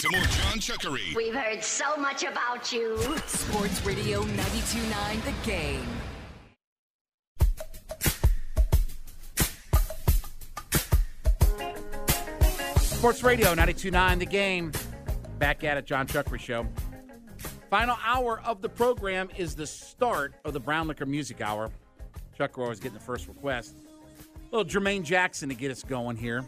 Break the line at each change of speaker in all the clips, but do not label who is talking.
to more John Chuckery.
We've heard so much about you.
Sports Radio 92.9 The Game.
Sports Radio 92.9 The Game. Back at it, John Chuckery Show. Final hour of the program is the start of the Brown Liquor Music Hour. Chuck always getting the first request. little Jermaine Jackson to get us going here.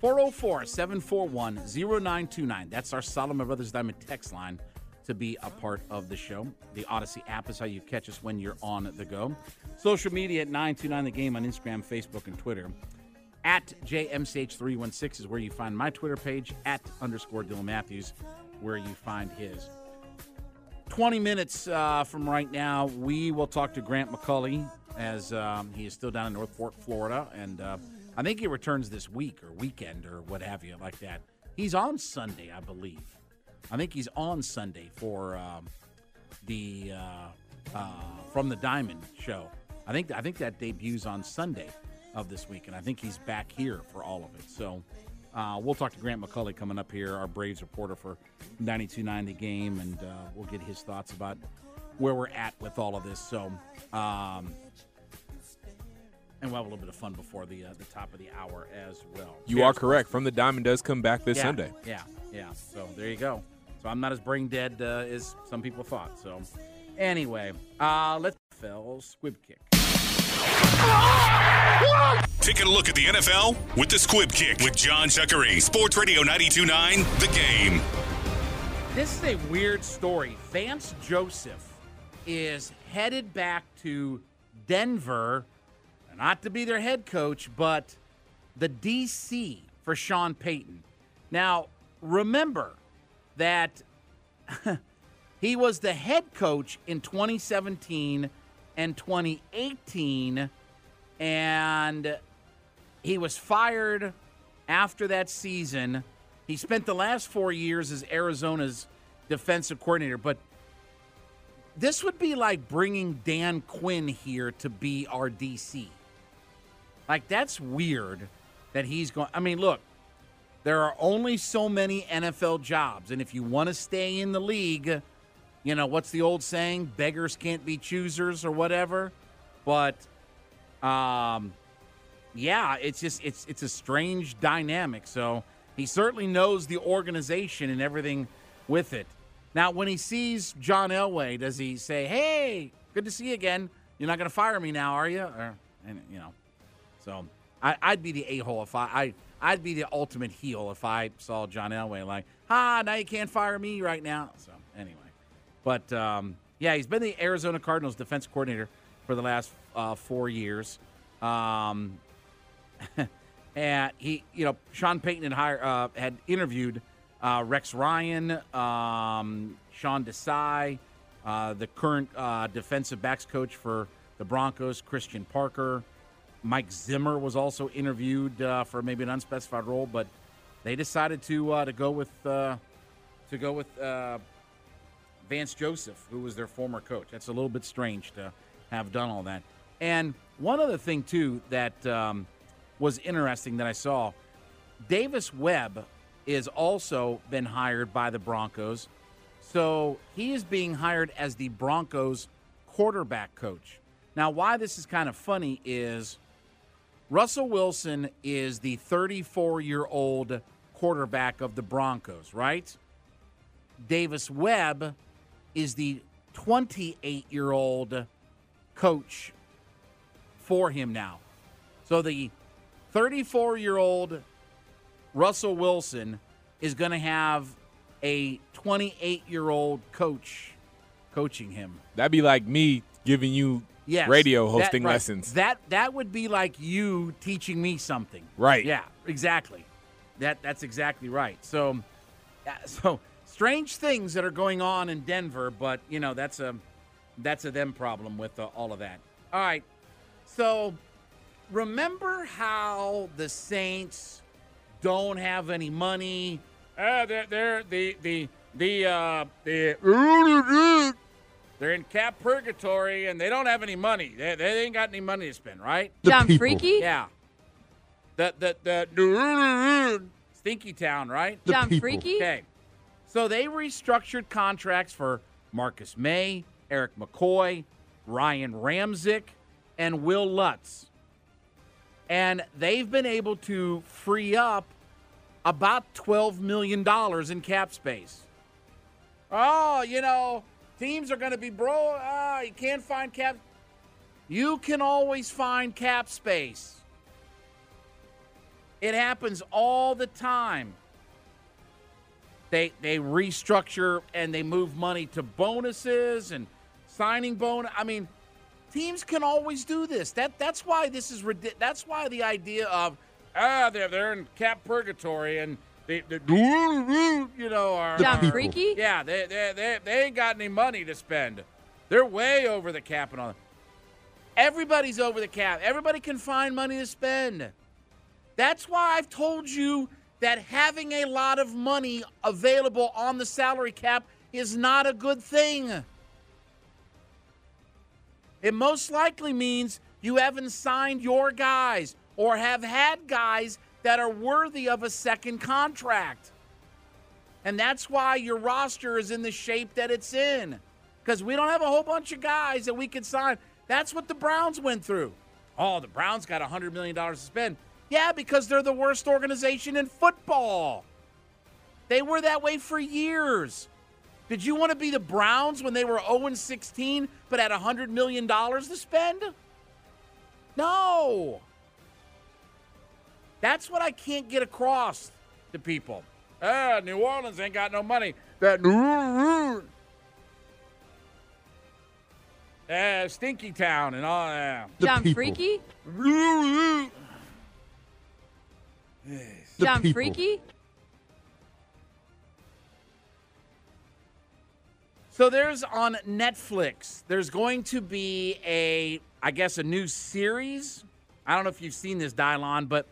404 741 0929. That's our Solomon Brothers Diamond text line to be a part of the show. The Audacy app is how you catch us when you're on the go. Social media at 929 The Game on Instagram, Facebook, and Twitter. At JMCH316 is where you find my Twitter page. At underscore Dylan Matthews, where you find his. 20 minutes uh, from right now, we will talk to Grant McCauley as um, he is still down in North Port, Florida. And uh, I think he returns this week or weekend or what have you, like that. He's on Sunday, I believe. I think he's on Sunday for um, the uh, uh, From the Diamond show. I think I think that debuts on Sunday of this week, and I think he's back here for all of it. So uh, we'll talk to Grant McCauley coming up here, our Braves reporter for 92.9 The Game, and uh, we'll get his thoughts about where we're at with all of this. So, um, and we'll have a little bit of fun before the uh, the top of the hour as well.
You are correct. From the Diamond does come back this
yeah,
Sunday.
Yeah, yeah. So there you go. So I'm not as brain dead uh, as some people thought. So anyway, uh, let's fell squib kick.
Taking a look at the NFL with the Squib Kick with John Chuckery. Sports Radio 92.9 The Game.
This is a weird story. Vance Joseph is headed back to Denver, not to be their head coach, but the DC for Sean Payton. Now, remember that he was the head coach in 2017 and 2018, and he was fired after that season. He spent the last four years as Arizona's defensive coordinator, but this would be like bringing Dan Quinn here to be our DC. Like, that's weird that he's going. I mean, look, there are only so many NFL jobs, and if you want to stay in the league, you know, what's the old saying? Beggars can't be choosers or whatever. But, um, yeah, it's just it's it's a strange dynamic. So he certainly knows the organization and everything with it. Now, when he sees John Elway, does he say, "Hey, good to see you again. You're not going to fire me now, are you?" Or, and you know, so I, would be the a hole if I, I I'd be the ultimate heel if I saw John Elway like, "Ah, now you can't fire me right now." So anyway, but um, yeah, he's been the Arizona Cardinals defense coordinator for the last uh, four years. Um, and he, you know, Sean Payton had, hired, uh, had interviewed uh, Rex Ryan, um, Sean Desai, uh, the current uh, defensive backs coach for the Broncos, Christian Parker. Mike Zimmer was also interviewed uh, for maybe an unspecified role, but they decided to uh, to go with to go with Vance Joseph, who was their former coach. That's a little bit strange to have done all that. And one other thing too that um, was interesting that I saw, Davis Webb is also been hired by the Broncos. So he is being hired as the Broncos quarterback coach. Now, why this is kind of funny is Russell Wilson is the 34 year old quarterback of the Broncos, right? Davis Webb is the 28 year old coach for him now. So the 34 year old Russell Wilson is going to have a 28 year old coach coaching him.
That'd be like me giving you yes, radio hosting
that, right.
lessons.
That that would be like you teaching me something.
Right.
Yeah, exactly. That that's exactly right. So so strange things that are going on in Denver, but you know, that's a that's a them problem with uh, all of that. All right. So remember how the Saints don't have any money? Uh, they're, they're the the the uh, the they're in cap purgatory and they don't have any money. They, they ain't got any money to spend, right?
John Freaky?
Yeah. The the the Stinky Town, right?
The John people. Freaky.
Okay. So they restructured contracts for Marcus Maye, Erik McCoy, Ryan Ramczyk, and Will Lutz. And they've been able to free up about $12 million in cap space. Oh, you know, teams are going to be bro. Ah, you can't find cap. You can always find cap space. It happens all the time. They they restructure and they move money to bonuses and signing bonus. I mean, teams can always do this. That that's why this is that's why the idea of ah they're they're in cap purgatory and they, they you know are
John Freaky.
Yeah, they, they they they ain't got any money to spend. They're way over the cap and all. Everybody's over the cap. Everybody can find money to spend. That's why I've told you that having a lot of money available on the salary cap is not a good thing. It most likely means you haven't signed your guys or have had guys that are worthy of a second contract. And that's why your roster is in the shape that it's in. Because we don't have a whole bunch of guys that we can sign. That's what the Browns went through. Oh, the Browns got $100 million to spend. Yeah, because they're the worst organization in football. They were that way for years. Did you want to be the Browns when they were 0 16 but had $100 million to spend? No. That's what I can't get across to people. Ah, New Orleans ain't got no money. That uh, Stinky Town and all that.
John Freaky? John people. Freaky?
So there's on Netflix, there's going to be a, I guess, a new series. I don't know if you've seen this, Dylan, but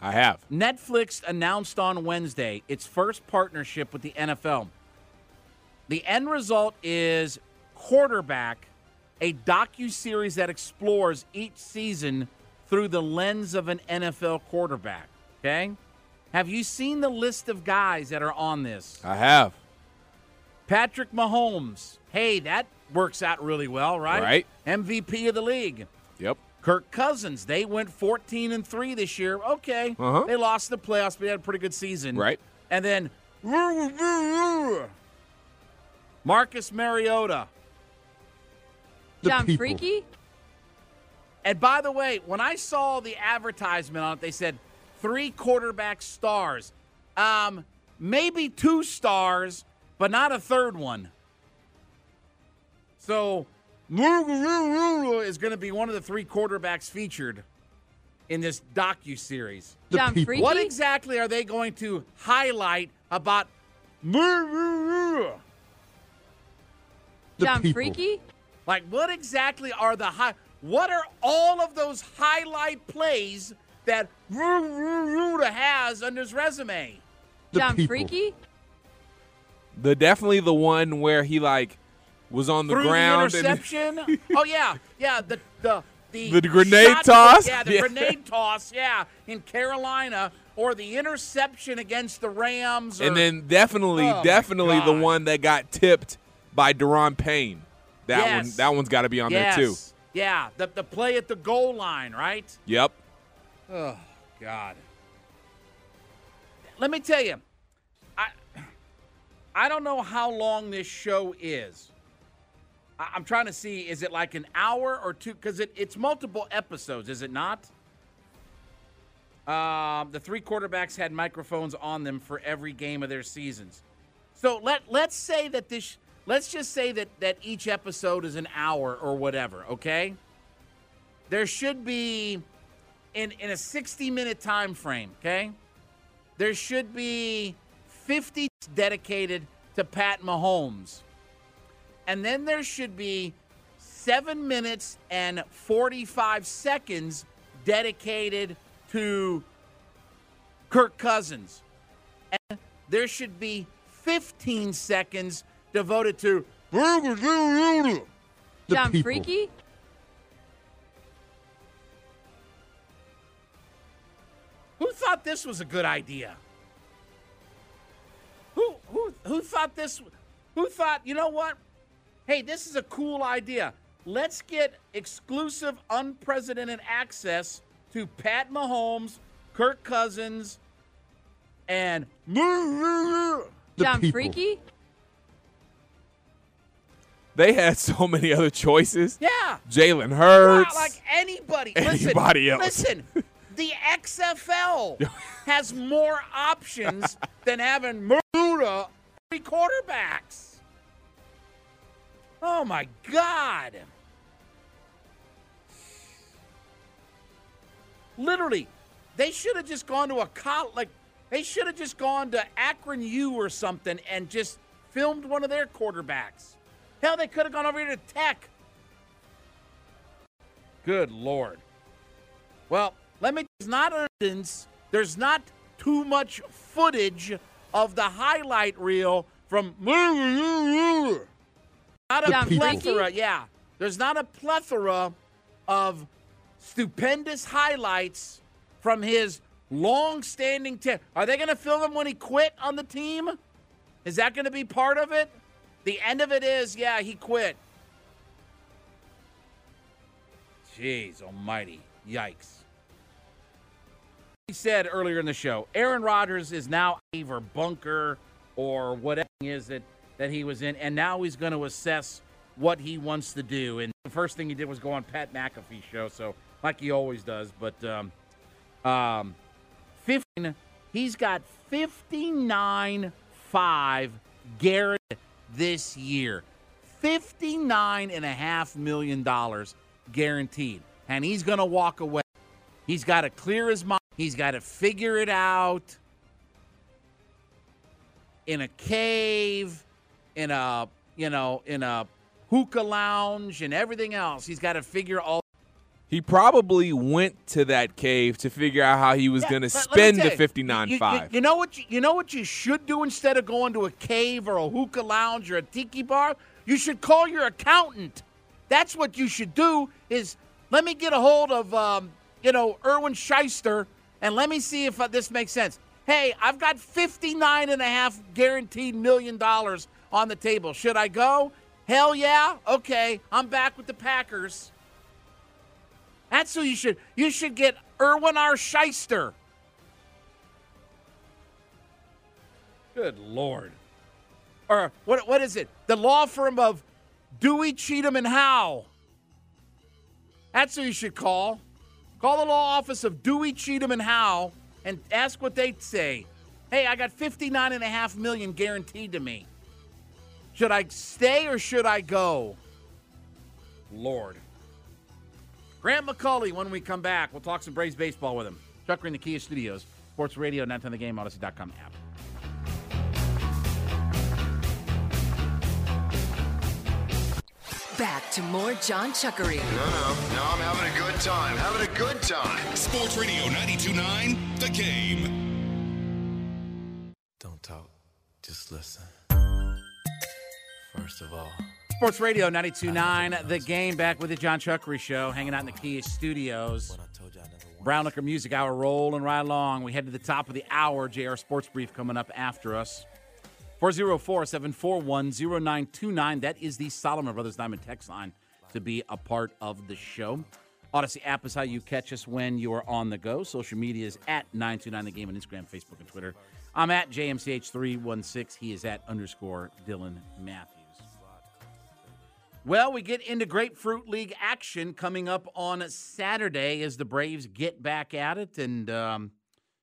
I have.
Netflix announced on Wednesday its first partnership with the NFL. The end result is quarterback, a docu series that explores each season through the lens of an NFL quarterback. Okay? Have you seen the list of guys that are on this?
I have.
Patrick Mahomes. Hey, that works out really well, right?
Right.
MVP of the league.
Yep.
Kirk Cousins. They went 14 and 3 this year. Okay. Uh-huh. They lost the playoffs, but they had a pretty good season.
Right.
And then Marcus Mariota.
John Freaky?
And by the way, when I saw the advertisement on it, they said three quarterback stars. Um, maybe two stars, but not a third one. So is going to be one of the three quarterbacks featured in this docu series. What exactly are they going to highlight about
John Freaky?
Like what exactly are the high what are all of those highlight plays that Ruda has on his resume?
John Freaky?
The definitely the one where he like was on the ground.
The interception. Oh yeah, yeah. The the the,
the grenade toss.
Yeah, the yeah. grenade toss. Yeah, in Carolina, or the interception against the Rams. Or,
and then definitely, oh definitely the one that got tipped by Daron Payne. That yes. one, that one's got to be on
yes.
there too.
Yeah, the the play at the goal line, right?
Yep.
Oh God. Let me tell you, I I don't know how long this show is. I, am trying to see, is it like an hour or two? Because it, it's multiple episodes, is it not? Um, the three quarterbacks had microphones on them for every game of their seasons. So let let's say that this let's just say that that each episode is an hour or whatever, okay? There should be in in a 60 minute time frame, okay? There should be 50 dedicated to Pat Mahomes. And then there should be 7 minutes and 45 seconds dedicated to Kirk Cousins. And there should be 15 seconds devoted to
John Freaky.
Who thought this was a good idea? who thought this? Who thought? You know what? Hey, this is a cool idea. Let's get exclusive, unprecedented access to Pat Mahomes, Kirk Cousins, and
The John people. Freaky.
They had so many other choices.
Yeah.
Jalen Hurts.
Not like anybody.
Anybody
listen,
else.
Listen, the XFL has more options than having Muda three quarterbacks. Oh my God. Literally, they should have just gone to a college, like, they should have just gone to Akron U or something and just filmed one of their quarterbacks. Hell, they could have gone over here to Tech. Good Lord. Well, let me. There's not evidence. There's not too much footage of the highlight reel from. Not a plethora. Yeah, there's not a plethora of stupendous highlights from his long-standing. Te- Are they going to film him when he quit on the team? Is that going to be part of it? The end of it is, yeah, he quit. Jeez almighty. Yikes. He said earlier in the show, Aaron Rodgers is now either bunker or whatever it is that, that he was in, and now he's going to assess what he wants to do. And the first thing he did was go on Pat McAfee's show, so like he always does. But um, um, 15, he's got 59 5 guaranteed this year. $59.5 million guaranteed. And he's going to walk away. He's got to clear his mind. He's got to figure it out in a cave, in a, you know, in a hookah lounge and everything else. He's got to figure all
he probably went to that cave to figure out how he was yeah, going to spend the fifty nine five.
You know what? You, you know what you should do instead of going to a cave or a hookah lounge or a tiki bar. You should call your accountant. That's what you should do. Is let me get a hold of um, you know Irwin Schyster and let me see if uh, this makes sense. Hey, I've got fifty nine and a half guaranteed million dollars on the table. Should I go? Hell yeah. Okay, I'm back with the Packers. That's who you should. You should get Irwin R. Schyster. Good Lord. Or what? What is it? The law firm of Dewey, Cheatham, and Howe. That's who you should call. Call the law office of Dewey, Cheatham, and Howe and ask what they say. Hey, I got fifty-nine and a half million guaranteed to me. Should I stay or should I go? Lord. Grant McCauley, when we come back, we'll talk some Braves baseball with him. Chuck in the Kia Studios, Sports Radio, 9 the game, Audacy.com app.
Back to more John Chuckery.
No, no, no, I'm having a good time. Having a good time.
Sports Radio 92.9, The Game.
Don't talk, just listen. First of all,
Sports Radio 92.9, The Game, back with the John Chuckery Show, hanging out in the Kia Studios. Brown Liquor Music Hour rolling right along. We head to the top of the hour. JR Sports Brief coming up after us. 404 741 0929. That is the Solomon Brothers Diamond text line to be a part of the show. Audacy app is how you catch us when you are on the go. Social media is at 929 The Game on Instagram, Facebook, and Twitter. I'm at JMCH316. He is at underscore Dylan Matthews. Well, we get into Grapefruit League action coming up on Saturday as the Braves get back at it. And, um,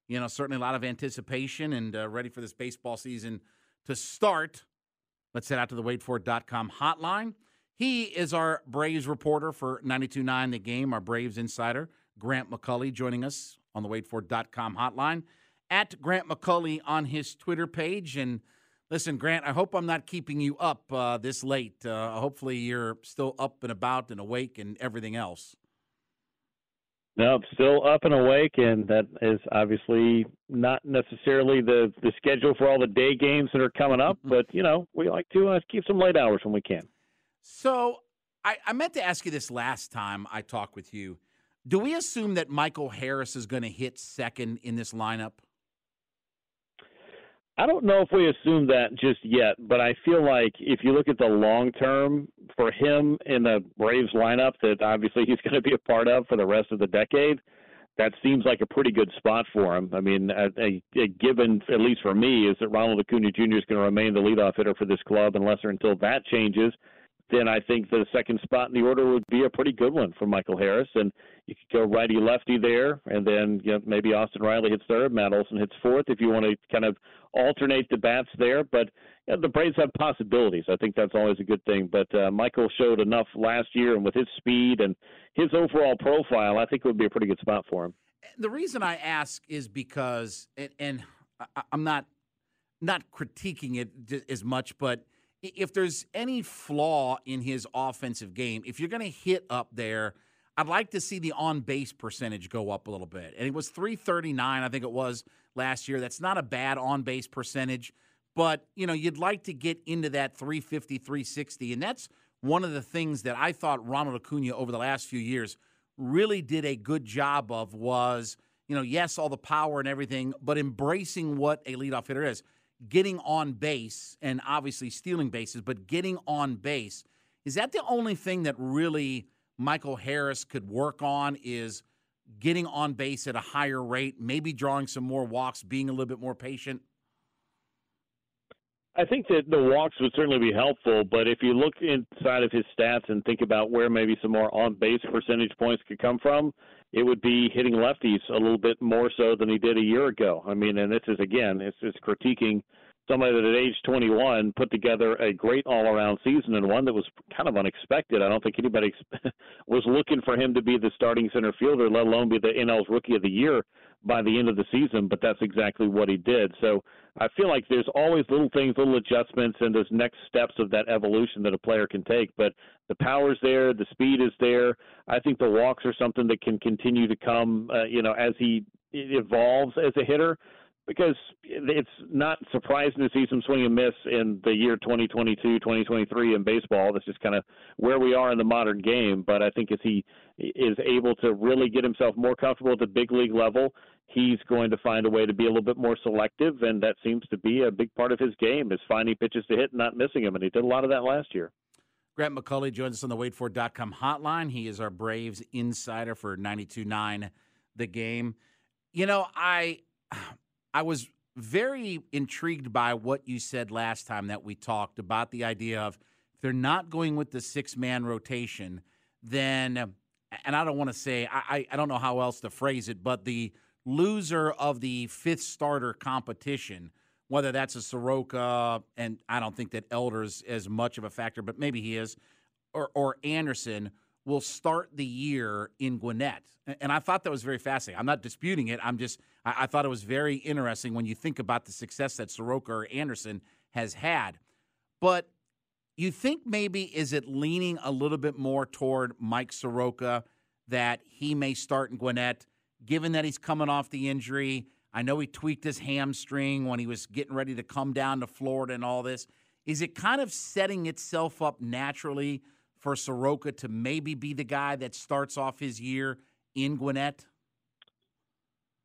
you know, certainly a lot of anticipation and uh, ready for this baseball season to start. Let's head out to the waitfor.com hotline. He is our Braves reporter for 92.9 The Game, our Braves insider, Grant McCauley, joining us on the waitfor.com hotline. At Grant McCauley on his Twitter page. And Listen, Grant, I hope I'm not keeping you up uh, this late. Uh, hopefully, you're still up and about and awake and everything else.
No, still up and awake, and that is obviously not necessarily the the schedule for all the day games that are coming up. But you know, we like to uh, keep some late hours when we can.
So, I, I meant to ask you this last time I talked with you. Do we assume that Michael Harris is going to hit second in this lineup?
I don't know if we assume that just yet, but I feel like if you look at the long term for him in the Braves lineup that obviously he's going to be a part of for the rest of the decade, that seems like a pretty good spot for him. I mean, a, a, a given, at least for me, is that Ronald Acuna Jr. is going to remain the leadoff hitter for this club unless or until that changes then I think the second spot in the order would be a pretty good one for Michael Harris. And you could go righty lefty there, and then you know, maybe Austin Riley hits third, Matt Olson hits fourth if you want to kind of alternate the bats there. But you know, the Braves have possibilities. I think that's always a good thing. But uh, Michael showed enough last year, and with his speed and his overall profile, I think it would be a pretty good spot for him.
The reason I ask is because, and, and I'm not not critiquing it as much, but – if there's any flaw in his offensive game, if you're going to hit up there, I'd like to see the on base percentage go up a little bit. And it was 339, I think it was last year. That's not a bad on base percentage, but you know, you'd like to get into that 350, 360. And that's one of the things that I thought Ronald Acuna over the last few years really did a good job of was, you know, yes, all the power and everything, but embracing what a leadoff hitter is getting on base and obviously stealing bases, but getting on base. Is that the only thing that really Michael Harris could work on is getting on base at a higher rate, maybe drawing some more walks, being a little bit more patient?
I think that the walks would certainly be helpful, but if you look inside of his stats and think about where maybe some more on base percentage points could come from, it would be hitting lefties a little bit more so than he did a year ago. I mean, and this is again, it's, it's critiquing somebody that at age 21 put together a great all-around season and one that was kind of unexpected. I don't think anybody was looking for him to be the starting center fielder, let alone be the NL's Rookie of the Year by the end of the season. But that's exactly what he did. So I feel like there's always little things, little adjustments, and those next steps of that evolution that a player can take. But the power's there, the speed is there. I think the walks are something that can continue to come, uh, you know, as he evolves as a hitter because it's not surprising to see some swing and miss in the year 2022, 2023 in baseball. That's just kind of where we are in the modern game. But I think as he is able to really get himself more comfortable at the big league level, he's going to find a way to be a little bit more selective, and that seems to be a big part of his game is finding pitches to hit and not missing them. And he did a lot of that last year.
Grant McCauley joins us on the waitfor.com hotline. He is our Braves insider for 92.9 The Game. You know, I I was very intrigued by what you said last time that we talked about the idea of if they're not going with the six man rotation, then, and I don't want to say, I, I don't know how else to phrase it, but the loser of the fifth starter competition, whether that's a Soroka, and I don't think that Elder's as much of a factor, but maybe he is, or, or Anderson will start the year in Gwinnett. And I thought that was very fascinating. I'm not disputing it. I'm just, I, thought it was very interesting when you think about the success that Soroka or Anderson has had. But you think maybe is it leaning a little bit more toward Mike Soroka that he may start in Gwinnett, given that he's coming off the injury? I know he tweaked his hamstring when he was getting ready to come down to Florida and all this. Is it kind of setting itself up naturally for Soroka to maybe be the guy that starts off his year in Gwinnett?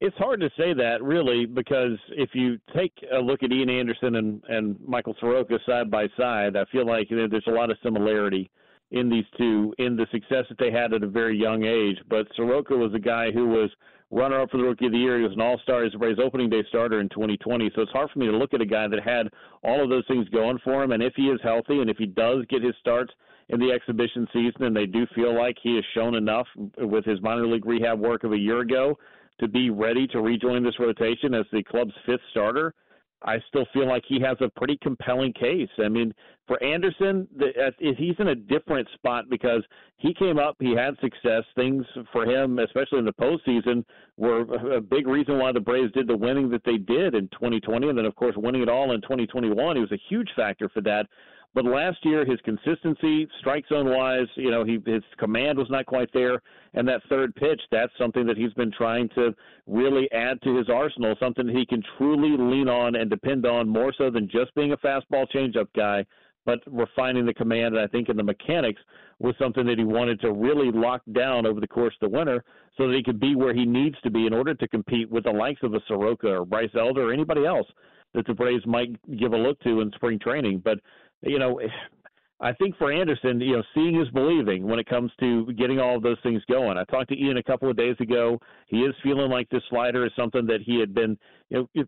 It's hard to say that really because if you take a look at Ian Anderson and, and Michael Soroka side by side, I feel like there's a lot of similarity in these two in the success that they had at a very young age. But Soroka was a guy who was runner up for the Rookie of the Year. He was an All Star. He's Braves opening day starter in 2020. So it's hard for me to look at a guy that had all of those things going for him. And if he is healthy and if he does get his starts in the exhibition season, and they do feel like he has shown enough with his minor league rehab work of a year ago to be ready to rejoin this rotation as the club's fifth starter. I still feel like he has a pretty compelling case. I mean, for Anderson, the, he's in a different spot because he came up, he had success. Things for him, especially in the postseason, were a big reason why the Braves did the winning that they did in 2020, and then of course winning it all in 2021. He was a huge factor for that. But last year, his consistency, strike zone wise, you know, he his command was not quite there, and that third pitch, that's something that he's been trying to really add to his arsenal, something he can truly lean on and depend on more so than just being a fastball changeup guy, but refining the command. And I think in the mechanics was something that he wanted to really lock down over the course of the winter, so that he could be where he needs to be in order to compete with the likes of a Soroka or Bryce Elder or anybody else that the Braves might give a look to in spring training. But you know, I think for Anderson, you know, seeing is believing when it comes to getting all of those things going. I talked to Ian a couple of days ago. He is feeling like this slider is something that he had been, you know,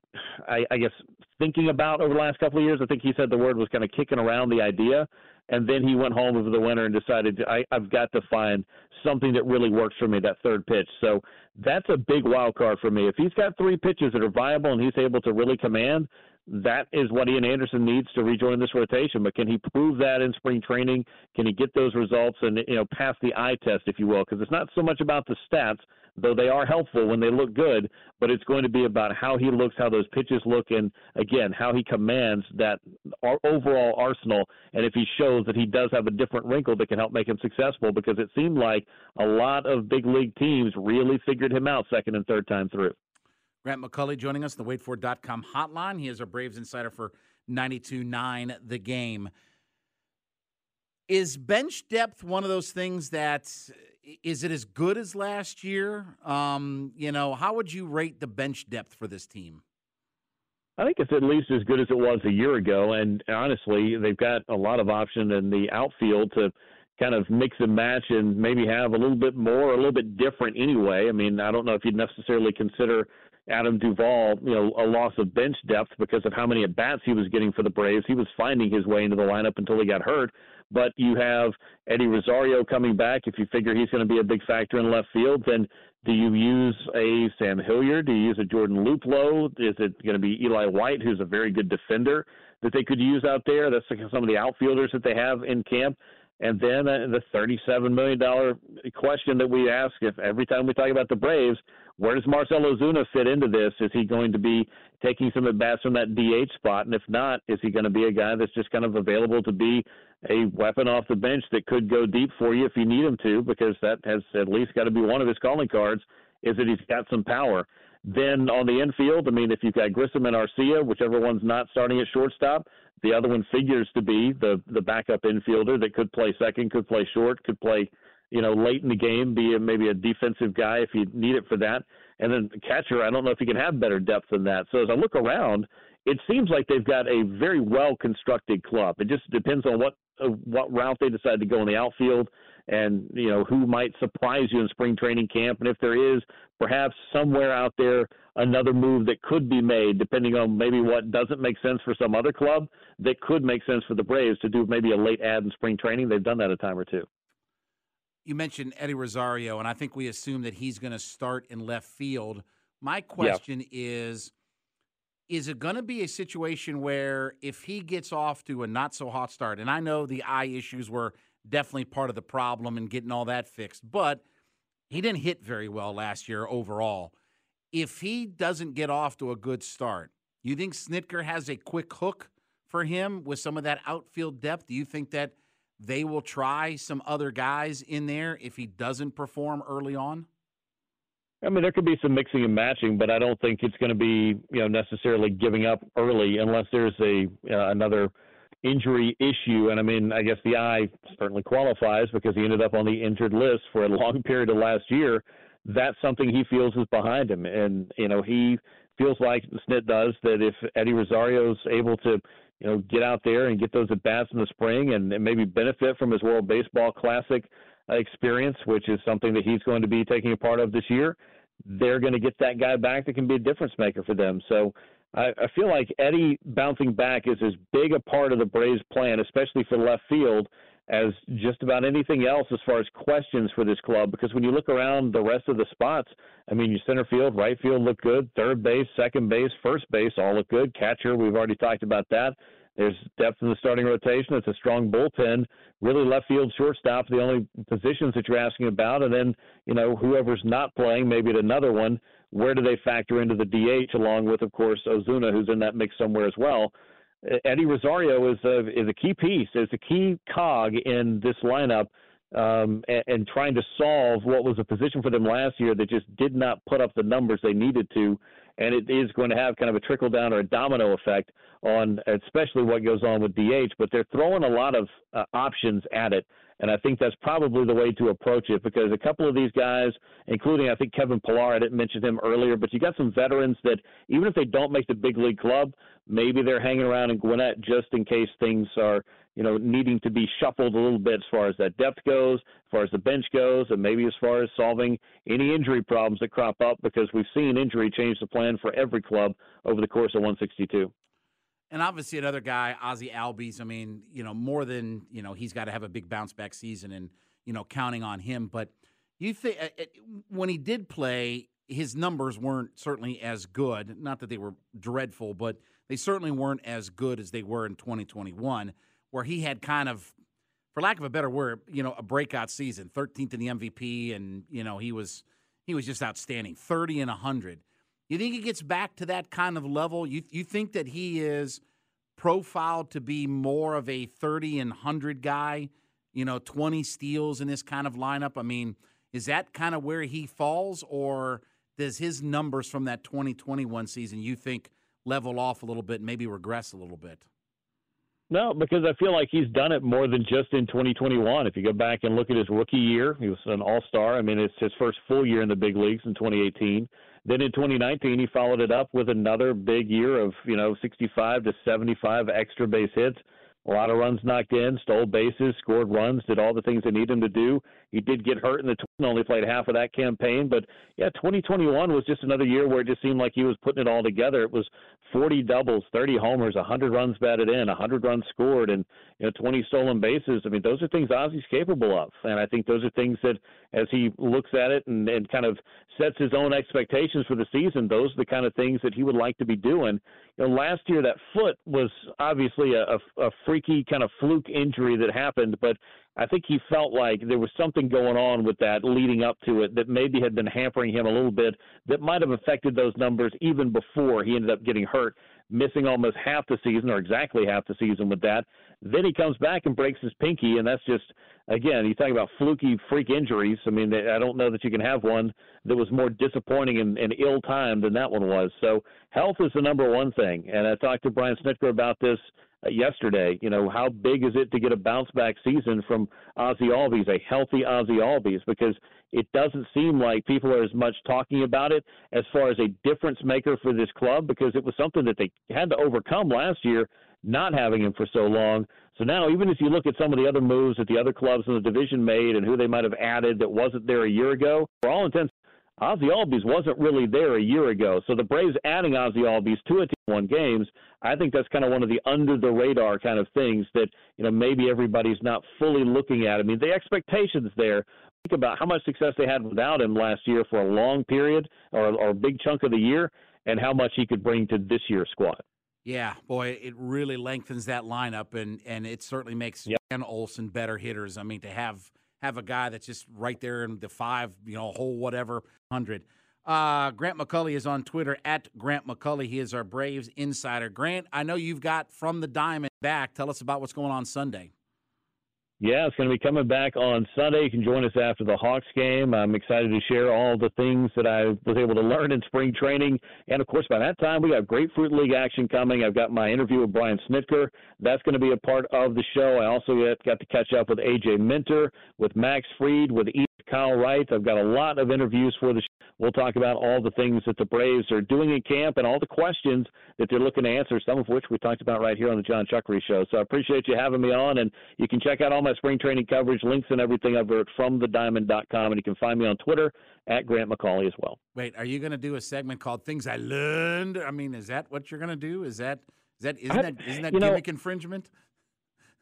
I, I guess thinking about over the last couple of years. I think he said the word was kind of kicking around the idea, and then he went home over the winter and decided I, I've got to find something that really works for me. That third pitch. So that's a big wild card for me. If he's got three pitches that are viable and he's able to really command, that is what Ian Anderson needs to rejoin this rotation. But can he prove that in spring training? Can he get those results and you know pass the eye test, if you will? Because it's not so much about the stats, though they are helpful when they look good, but it's going to be about how he looks, how those pitches look, and again how he commands that overall arsenal. And if he shows that he does have a different wrinkle that can help make him successful, because it seemed like a lot of big league teams really figured him out second and third time through.
Grant McCauley joining us, the waitfor.com hotline. He is our Braves insider for 92.9 The Game. Is bench depth one of those things that is it as good as last year? Um, you know, how would you rate the bench depth for this team?
I think it's at least as good as it was a year ago. And honestly, they've got a lot of option in the outfield to kind of mix and match and maybe have a little bit more, a little bit different anyway. I mean, I don't know if you'd necessarily consider Adam Duvall, you know, a loss of bench depth because of how many at bats he was getting for the Braves. He was finding his way into the lineup until he got hurt. But you have Eddie Rosario coming back. If you figure he's going to be a big factor in left field, then do you use a Sam Hilliard? Do you use a Jordan Luplow? Is it going to be Eli White, who's a very good defender that they could use out there? That's some of the outfielders that they have in camp. And then uh, the $37 million question that we ask if every time we talk about the Braves, where does Marcell Ozuna fit into this? Is he going to be taking some at bats from that DH spot? And if not, is he going to be a guy that's just kind of available to be a weapon off the bench that could go deep for you if you need him to? Because that has at least got to be one of his calling cards, is that he's got some power. Then on the infield, I mean, if you've got Grissom and Arcia, whichever one's not starting at shortstop, the other one figures to be the the backup infielder that could play second, could play short, could play, you know, late in the game, be a, maybe a defensive guy if you need it for that. And then catcher, I don't know if you can have better depth than that. So as I look around, it seems like they've got a very well constructed club. It just depends on what uh, what route they decide to go in the outfield and you know who might surprise you in spring training camp and if there is perhaps somewhere out there another move that could be made depending on maybe what doesn't make sense for some other club that could make sense for the Braves to do maybe a late ad in spring training they've done that a time or two
you mentioned Eddie Rosario and I think we assume that he's going to start in left field my question yeah. is is it going to be a situation where if he gets off to a not so hot start and I know the eye issues were definitely part of the problem and getting all that fixed. But he didn't hit very well last year overall. If he doesn't get off to a good start, you think Snitker has a quick hook for him with some of that outfield depth? Do you think that they will try some other guys in there if he doesn't perform early on?
I mean, there could be some mixing and matching, but I don't think it's going to be you know necessarily giving up early unless there's a uh, another injury issue. And I mean, I guess the eye certainly qualifies because he ended up on the injured list for a long period of last year. That's something he feels is behind him. And, you know, he feels like Snit does that if Eddie Rosario's able to, you know, get out there and get those at bats in the spring and, and maybe benefit from his World Baseball Classic experience, which is something that he's going to be taking a part of this year, they're going to get that guy back that can be a difference maker for them. So I, I feel like Eddie bouncing back is as big a part of the Braves' plan, especially for left field, as just about anything else as far as questions for this club. Because when you look around the rest of the spots, I mean, your center field, right field look good, third base, second base, first base all look good. Catcher, we've already talked about that. There's depth in the starting rotation. It's a strong bullpen. Really, left field, shortstop, the only positions that you're asking about. And then, you know, whoever's not playing, maybe at another one, where do they factor into the DH along with, of course, Ozuna, who's in that mix somewhere as well? Eddie Rosario is a is a key piece, is a key cog in this lineup, um, and, and, trying to solve what was a position for them last year that just did not put up the numbers they needed to, and it is going to have kind of a trickle down or a domino effect on especially what goes on with DH. But they're throwing a lot of uh, options at it And I think that's probably the way to approach it because a couple of these guys, including I think Kevin Pillar, I didn't mention him earlier, but you got some veterans that even if they don't make the big league club, maybe they're hanging around in Gwinnett just in case things are, you know, needing to be shuffled a little bit as far as that depth goes, as far as the bench goes, and maybe as far as solving any injury problems that crop up because we've seen injury change the plan for every club over the course of 162.
And obviously, another guy, Ozzie Albies. I mean, you know, more than you know, he's got to have a big bounce back season, and you know, counting on him. But you think uh, when he did play, his numbers weren't certainly as good. Not that they were dreadful, but they certainly weren't as good as they were in 2021, where he had kind of, for lack of a better word, you know, a breakout season, 13th in the MVP, and you know, he was he was just outstanding, 30 and 100. You think he gets back to that kind of level? You you think that he is profiled to be more of a 30 and 100 guy, you know, 20 steals in this kind of lineup? I mean, is that kind of where he falls or does his numbers from that 2021 season you think level off a little bit, maybe regress a little bit?
No, because I feel like he's done it more than just in 2021. If you go back and look at his rookie year, he was an all star. I mean, it's his first full year in the big leagues in 2018. Then in 2019, he followed it up with another big year of, you know, 65 to 75 extra base hits. A lot of runs knocked in, stole bases, scored runs, did all the things they need him to do. He did get hurt in the only played half of that campaign, but yeah, 2021 was just another year where it just seemed like he was putting it all together. It was 40 doubles, 30 homers, 100 runs batted in, 100 runs scored, and you know 20 stolen bases. I mean, those are things Ozzie's capable of, and I think those are things that, as he looks at it and, and kind of sets his own expectations for the season, those are the kind of things that he would like to be doing. You know, last year that foot was obviously a, a, a freaky kind of fluke injury that happened, but I think he felt like there was something going on with that leading up to it that maybe had been hampering him a little bit that might have affected those numbers even before he ended up getting hurt, missing almost half the season or exactly half the season with that. Then he comes back and breaks his pinky, and that's just again, you talk about fluky freak injuries. I mean, I don't know that you can have one that was more disappointing and, and ill timed than that one was. So health is the number one thing, and I talked to Brian Snitker about this yesterday. You know, how big is it to get a bounce back season from Ozzie Albies, a healthy Ozzie Albies? Because it doesn't seem like people are as much talking about it as far as a difference maker for this club because it was something that they had to overcome last year, not having him for so long. So now, even if you look at some of the other moves that the other clubs in the division made and who they might have added that wasn't there a year ago, for all intents Ozzie Albies wasn't really there a year ago. So the Braves adding Ozzie Albies to a team one games, I think that's kind of one of the under the radar kind of things that, you know, maybe everybody's not fully looking at. I mean, the expectations there. Think about how much success they had without him last year for a long period or, or a big chunk of the year and how much he could bring to this year's squad.
Yeah, boy, it really lengthens that lineup and and it certainly makes yep. Dan Olson better hitters. I mean, to have – have a guy that's just right there in the five, you know, whole whatever hundred. Uh, Grant McCauley is on Twitter at Grant McCauley. He is our Braves insider. Grant, I know you've got from the diamond back. Tell us about what's going on Sunday.
Yeah, it's going to be coming back on Sunday. You can join us after the Hawks game. I'm excited to share all the things that I was able to learn in spring training. And of course, by that time, we got Grapefruit League action coming. I've got my interview with Brian Snitker. That's going to be a part of the show. I also got to catch up with AJ Minter, with Max Fried, with Kyle Wright. I've got a lot of interviews for the show. We'll talk about all the things that the Braves are doing in camp and all the questions that they're looking to answer, some of which we talked about right here on the John Chuckery Show. So I appreciate you having me on, and you can check out all my spring training coverage, links and everything over at FromTheDiamond.com, and you can find me on Twitter at Grant McCauley as well.
Wait, are you going to do a segment called "Things I Learned"? I mean, is that what you're going to do? Is that is that isn't I, that isn't that gimmick know, infringement?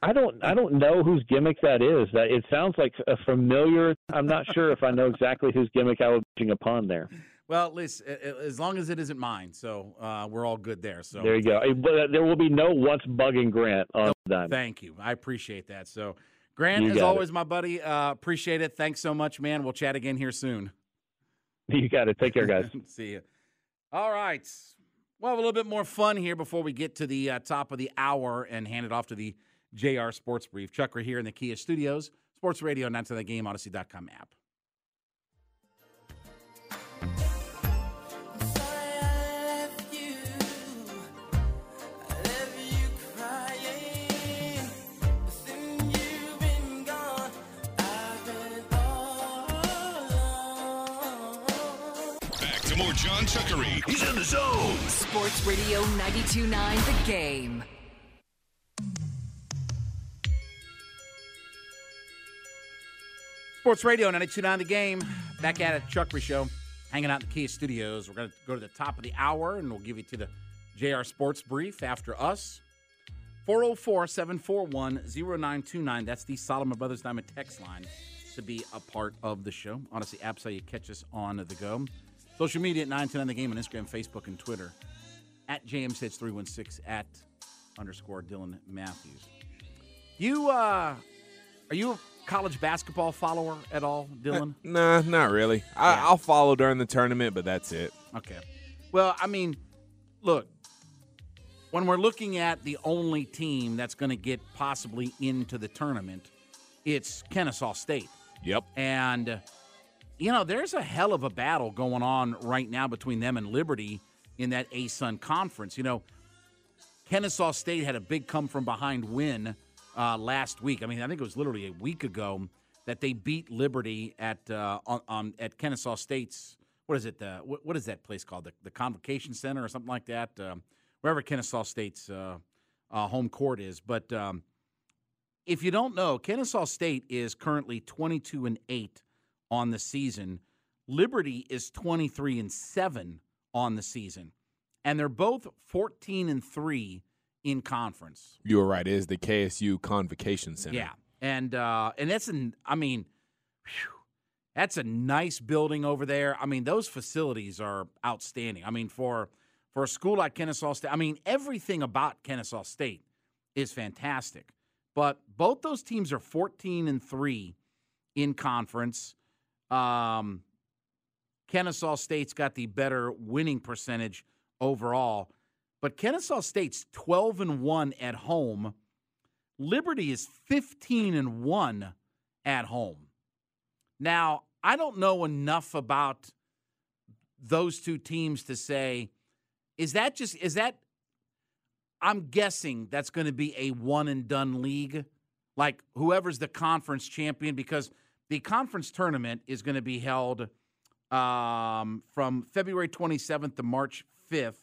I don't I don't know whose gimmick that is. That it sounds like a familiar. I'm not sure if I know exactly whose gimmick I was reaching upon there.
Well, at least as long as it isn't mine, so uh, we're all good there. So
there you go. Uh, there will be no what's bugging Grant on no,
Diamond. Thank you. I appreciate that. So, Grant, as always, it. my buddy, uh, appreciate it. Thanks so much, man. We'll chat again here soon.
You got it. Take care, guys.
See you. All right. Well, a little bit more fun here before we get to the uh, top of the hour and hand it off to the JR Sports Brief. Chuck, we're here in the Kia Studios, Sports Radio, and to the game, Audacy.com app.
John Chuckery.
He's in the zone.
Sports Radio 92.9 The Game.
Sports Radio 929 The Game. Back at it, Chuckery Show. Hanging out in the Kia Studios. We're going to go to the top of the hour and we'll give you to the JR Sports Brief after us. 404 741 0929. That's the Solomon Brothers Diamond text line to be a part of the show. Honestly, apps how you catch us on the go. Social media at 929 The Game on Instagram, Facebook, and Twitter. At JMSH316 at underscore Dylan Matthews. You, uh, are you college basketball follower at all, Dylan?
Nah, not really. I,
Yeah.
I'll follow during the tournament, but that's it.
Okay. Well, I mean, look, when we're looking at the only team that's going to get possibly into the tournament, it's Kennesaw State.
Yep.
And, you know, there's a hell of a battle going on right now between them and Liberty in that ASUN conference. You know, Kennesaw State had a big come from behind win uh, last week. I mean, I think it was literally a week ago that they beat Liberty at uh, on, on at Kennesaw State's what is it? The what, what is that place called? The, the Convocation Center or something like that. Um, wherever Kennesaw State's uh, uh, home court is. But um, if you don't know, Kennesaw State is currently 22 and 8 on the season. Liberty is 23 and 7 on the season. And they're both 14 and 3 in conference.
You were right. It is the KSU Convocation Center.
Yeah. And uh and that's an I mean whew, that's a nice building over there. I mean, those facilities are outstanding. I mean, for for a school like Kennesaw State, I mean, everything about Kennesaw State is fantastic. But both those teams are 14 and 3 in conference. Um Kennesaw State's got the better winning percentage overall, but Kennesaw State's 12 and 1 at home. Liberty is 15 and 1 at home. Now, I don't know enough about those two teams to say is that just is that I'm guessing that's going to be a one and done league like whoever's the conference champion because the conference tournament is going to be held um, from February 27th to March 5th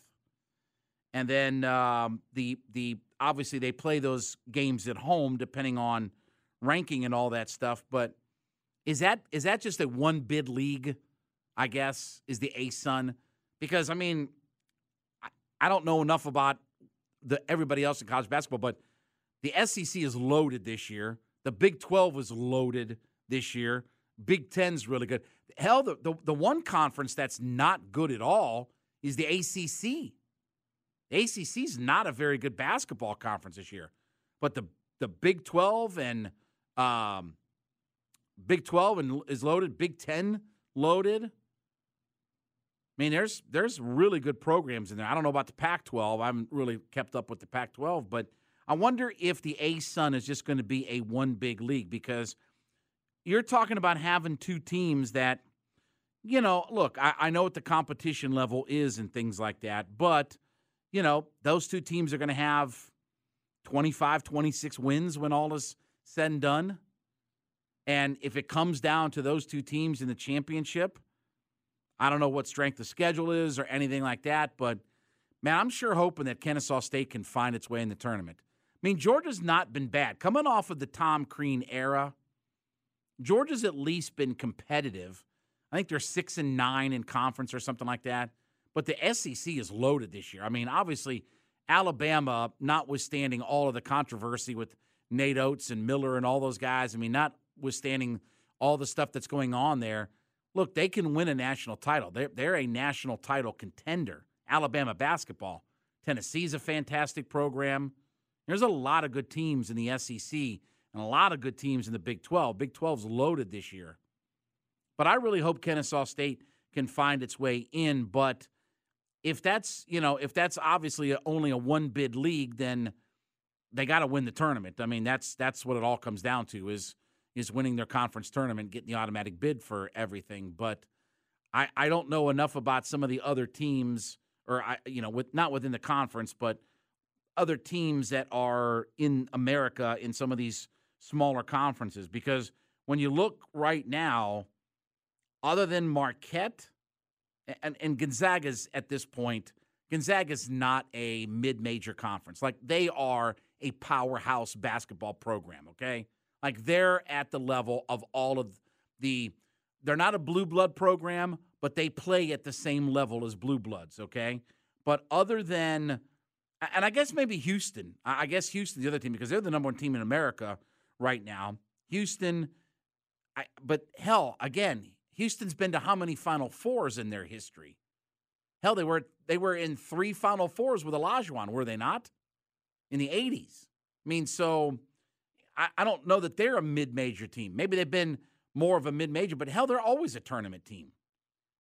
and then um, the the obviously they play those games at home depending on ranking and all that stuff. But is that is that just a one bid league? I guess is the ASUN because I mean I, I don't know enough about the everybody else in college basketball, but the SEC is loaded this year. The Big Twelve was loaded this year. Big Ten's really good. Hell, the, the, the one conference that's not good at all is the ACC. ACC is not a very good basketball conference this year, but the the Big Twelve and um, Big Twelve and is loaded. Big Ten loaded. I mean, there's there's really good programs in there. I don't know about the Pac-12. I haven't really kept up with the Pac-12, but I wonder if the ASUN is just going to be a one big league because you're talking about having two teams that, you know, look, I, I know what the competition level is and things like that, but you know, those two teams are going to have 25, 26 wins when all is said and done. And if it comes down to those two teams in the championship, I don't know what strength of schedule is or anything like that, but man, I'm sure hoping that Kennesaw State can find its way in the tournament. I mean, Georgia's not been bad. Coming off of the Tom Crean era, Georgia's at least been competitive. I think they're six and nine in conference or something like that. But the SEC is loaded this year. I mean, obviously, Alabama, notwithstanding all of the controversy with Nate Oats and Miller and all those guys, I mean, notwithstanding all the stuff that's going on there, look, they can win a national title. They're, they're a national title contender. Alabama basketball. Tennessee's a fantastic program. There's a lot of good teams in the SEC and a lot of good teams in the Big 12. Big 12's loaded this year. But I really hope Kennesaw State can find its way in. But if that's, you know, if that's obviously only a one bid league, then they got to win the tournament. I mean, that's that's what it all comes down to is is winning their conference tournament, getting the automatic bid for everything. But I, I don't know enough about some of the other teams, or I you know, with not within the conference, but other teams that are in America in some of these smaller conferences. Because when you look right now, other than Marquette and, and Gonzaga's at this point, Gonzaga's not a mid major conference. Like they are a powerhouse basketball program, okay? Like they're at the level of all of the, they're not a blue blood program, but they play at the same level as blue bloods, okay? But other than, and I guess maybe Houston, I guess Houston, the other team, because they're the number one team in America right now. Houston, I, but hell, again, Houston's been to how many Final Fours in their history? Hell, they were they were in three Final Fours with Olajuwon, were they not? In the '80s. I mean, so I, I don't know that they're a mid-major team. Maybe they've been more of a mid-major, but hell, they're always a tournament team.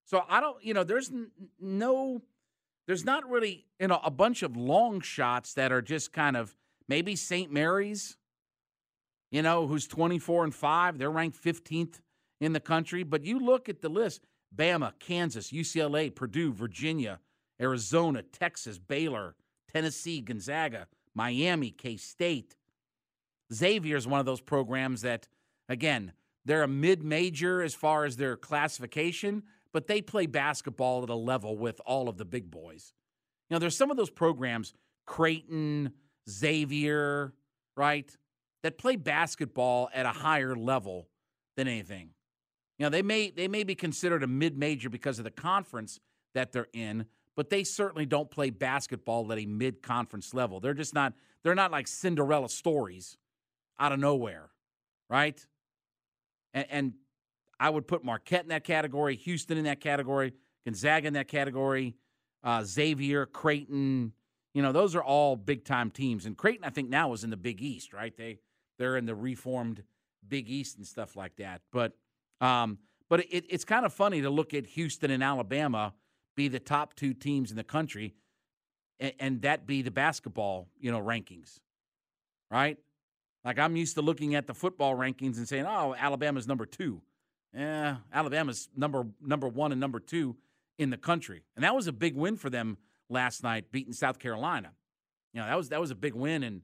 So I don't, you know, there's n- no, there's not really, you know, a bunch of long shots that are just kind of maybe St. Mary's, you know, who's 24 and five. They're ranked 15th in the country. But you look at the list Bama, Kansas, UCLA, Purdue, Virginia, Arizona, Texas, Baylor, Tennessee, Gonzaga, Miami, K State. Xavier is one of those programs that, again, they're a mid major as far as their classification, but they play basketball at a level with all of the big boys. You know, there's some of those programs, Creighton, Xavier, right, that play basketball at a higher level than anything. You know, they may they may be considered a mid-major because of the conference that they're in, but they certainly don't play basketball at a mid-conference level. They're just not they're not like Cinderella stories out of nowhere, right? And, and I would put Marquette in that category, Houston in that category, Gonzaga in that category, uh, Xavier, Creighton. You know, those are all big time teams. And Creighton, I think now is in the Big East, right? They they're in the reformed Big East and stuff like that. But um, but it, it's kind of funny to look at Houston and Alabama be the top two teams in the country, and, and that be the basketball, you know, rankings, right? Like I'm used to looking at the football rankings and saying, "Oh, Alabama's number two. Yeah, Alabama's number number one and number two in the country, and that was a big win for them last night, beating South Carolina. You know, that was that was a big win, and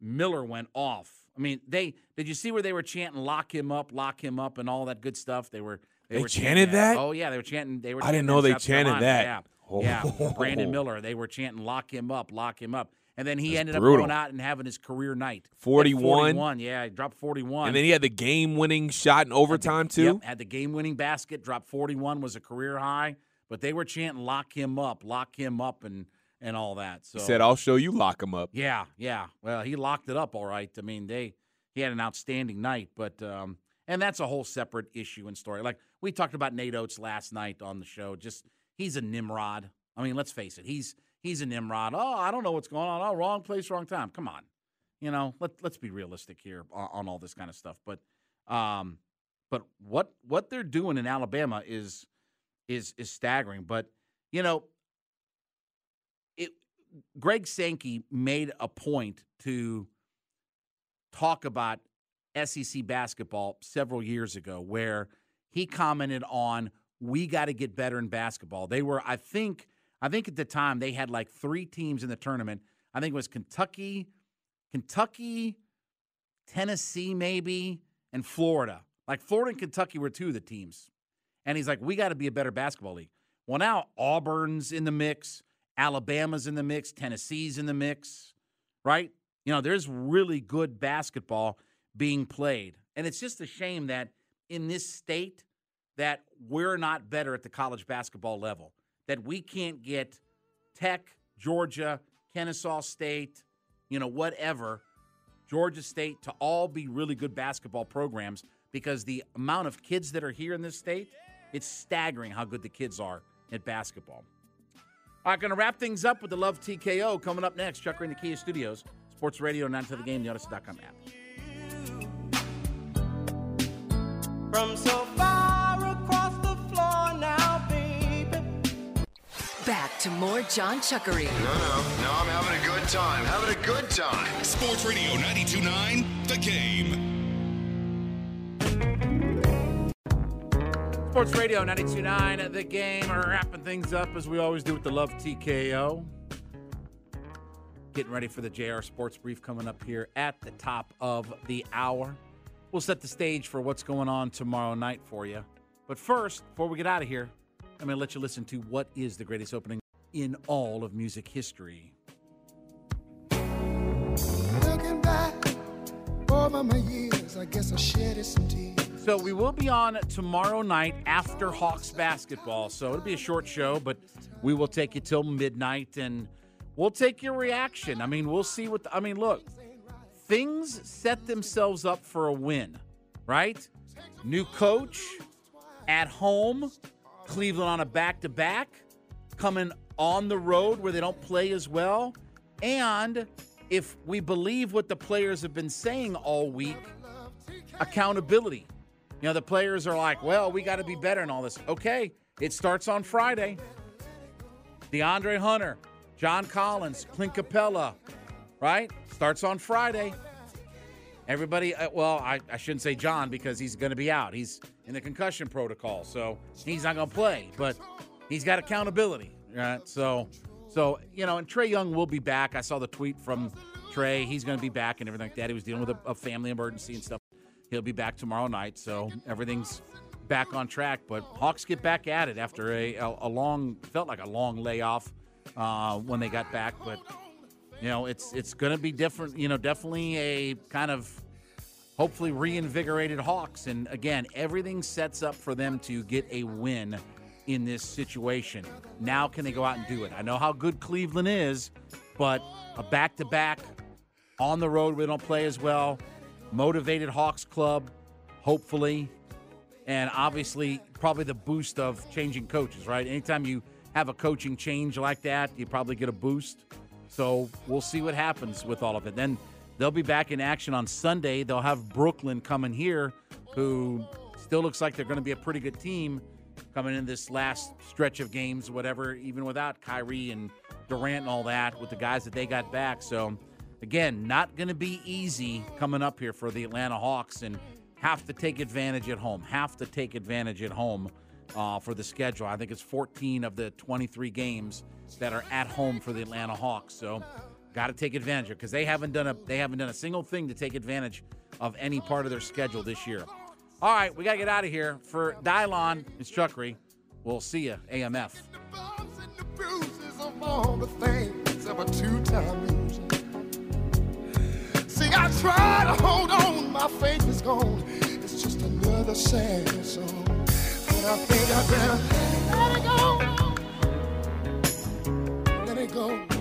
Miller went off. I mean, they did you see where they were chanting "lock him up, lock him up" and all that good stuff? They were
they, they were chanted that.
Oh yeah, they were chanting. They were.
I didn't know they
South
chanted
Carolina.
that.
Yeah,
oh.
yeah. Brandon Miller. They were chanting "lock him up, lock him up," and then he
That's
ended
brutal.
up going out and having his career night.
41.
41. Yeah, he dropped forty-one.
And then he had the game-winning shot in overtime
the,
too.
Yep, had the game-winning basket. Dropped forty-one was a career high. But they were chanting "lock him up, lock him up," and and all that. So
he said, "I'll show you lock him up."
Yeah, yeah. Well, he locked it up all right. I mean, they he had an outstanding night, but um, and that's a whole separate issue and story. Like we talked about Nate Oats last night on the show. Just he's a Nimrod. I mean, let's face it. He's he's a Nimrod. Oh, I don't know what's going on. Oh, wrong place, wrong time. Come on, you know. Let let's be realistic here on, on all this kind of stuff. But um, but what what they're doing in Alabama is is is staggering. But you know, Greg Sankey made a point to talk about SEC basketball several years ago where he commented on we got to get better in basketball. They were I think I think at the time they had like 3 teams in the tournament. I think it was Kentucky, Kentucky, Tennessee maybe, and Florida. Like Florida and Kentucky were two of the teams. And he's like we got to be a better basketball league. Well, now Auburn's in the mix, Alabama's in the mix, Tennessee's in the mix, right? You know, there's really good basketball being played. And it's just a shame that in this state that we're not better at the college basketball level. That we can't get Tech, Georgia, Kennesaw State, you know, whatever, Georgia State to all be really good basketball programs because the amount of kids that are here in this state, it's staggering how good the kids are at basketball. All right, going to wrap things up with the Love TKO coming up next. Chuck in the Kia Studios, Sports Radio, 9 to the game, the Audacy.com app.
From so far across the floor now, baby.
Back to more John Chuckery.
No, no, no, I'm having a good time. Having a good time.
Sports Radio 929, The Game.
Sports Radio 929, the game. Wrapping things up as we always do with the Love TKO. Getting ready for the JR Sports Brief coming up here at the top of the hour. We'll set the stage for what's going on tomorrow night for you. But first, before we get out of here, I'm going to let you listen to what is the greatest opening in all of music history.
Looking back over my years, I guess I shedded some tears.
So we will be on tomorrow night after Hawks basketball. So it'll be a short show, but we will take you till midnight and we'll take your reaction. I mean, we'll see what the, I mean, look. Things set themselves up for a win, right? New coach at home, Cleveland on a back-to-back, coming on the road where they don't play as well, and if we believe what the players have been saying all week, accountability. You know, the players are like, well, we got to be better and all this. Okay, it starts on Friday. DeAndre Hunter, John Collins, Clint Capela, right? Starts on Friday. Everybody, uh, well, I, I shouldn't say John because he's going to be out. He's in the concussion protocol, so he's not going to play, but he's got accountability, right? So, so you know, and Trae Young will be back. I saw the tweet from Trae. He's going to be back and everything like that. He was dealing with a, a family emergency and stuff. He'll be back tomorrow night, so everything's back on track. But Hawks get back at it after a, a, a long, felt like a long layoff uh, when they got back. But you know, it's it's going to be different. You know, definitely a kind of hopefully reinvigorated Hawks. And again, everything sets up for them to get a win in this situation. Now, can they go out and do it? I know how good Cleveland is, but a back to back on the road they don't play as well motivated Hawks club, hopefully, and obviously probably the boost of changing coaches, right? Anytime you have a coaching change like that, you probably get a boost. So we'll see what happens with all of it. Then they'll be back in action on Sunday. They'll have Brooklyn coming here, who still looks like they're going to be a pretty good team coming in this last stretch of games, whatever, even without Kyrie and Durant and all that, with the guys that they got back. So Again, not going to be easy coming up here for the Atlanta Hawks and have to take advantage at home. Have to take advantage at home uh, for the schedule. I think it's 14 of the 23 games that are at home for the Atlanta Hawks. So, got to take advantage because they haven't done a they haven't done a single thing to take advantage of any part of their schedule this year. All right, we got to get out of here. For Dylan and Chuckery, we'll see you, AMF.
See, I try to hold on, my faith is gone. It's just another sad song. But I think I better let it go. Let it go.